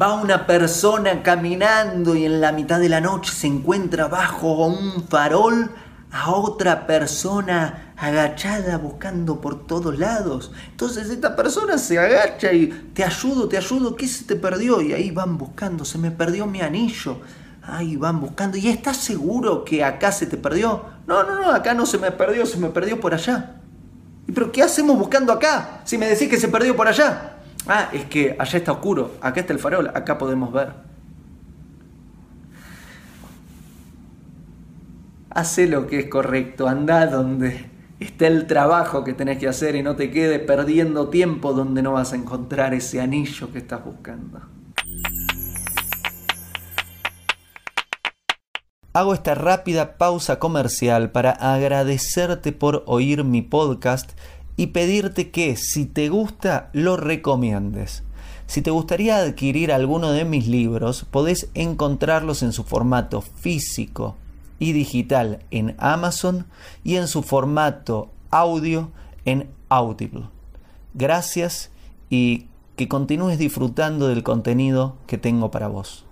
Va una persona caminando y en la mitad de la noche se encuentra bajo un farol a otra persona agachada buscando por todos lados. Entonces esta persona se agacha y te ayudo, te ayudo, ¿qué se te perdió? Y ahí van buscando, se me perdió mi anillo. Ahí van buscando. ¿Y estás seguro que acá se te perdió? No, no, no, acá no se me perdió, se me perdió por allá. ¿Y pero qué hacemos buscando acá? Si me decís que se perdió por allá. Ah, es que allá está oscuro, acá está el farol, acá podemos ver. Hace lo que es correcto, anda donde está el trabajo que tenés que hacer y no te quedes perdiendo tiempo donde no vas a encontrar ese anillo que estás buscando. Hago esta rápida pausa comercial para agradecerte por oír mi podcast y pedirte que si te gusta lo recomiendes. Si te gustaría adquirir alguno de mis libros, podés encontrarlos en su formato físico y digital en Amazon y en su formato audio en Audible. Gracias y que continúes disfrutando del contenido que tengo para vos.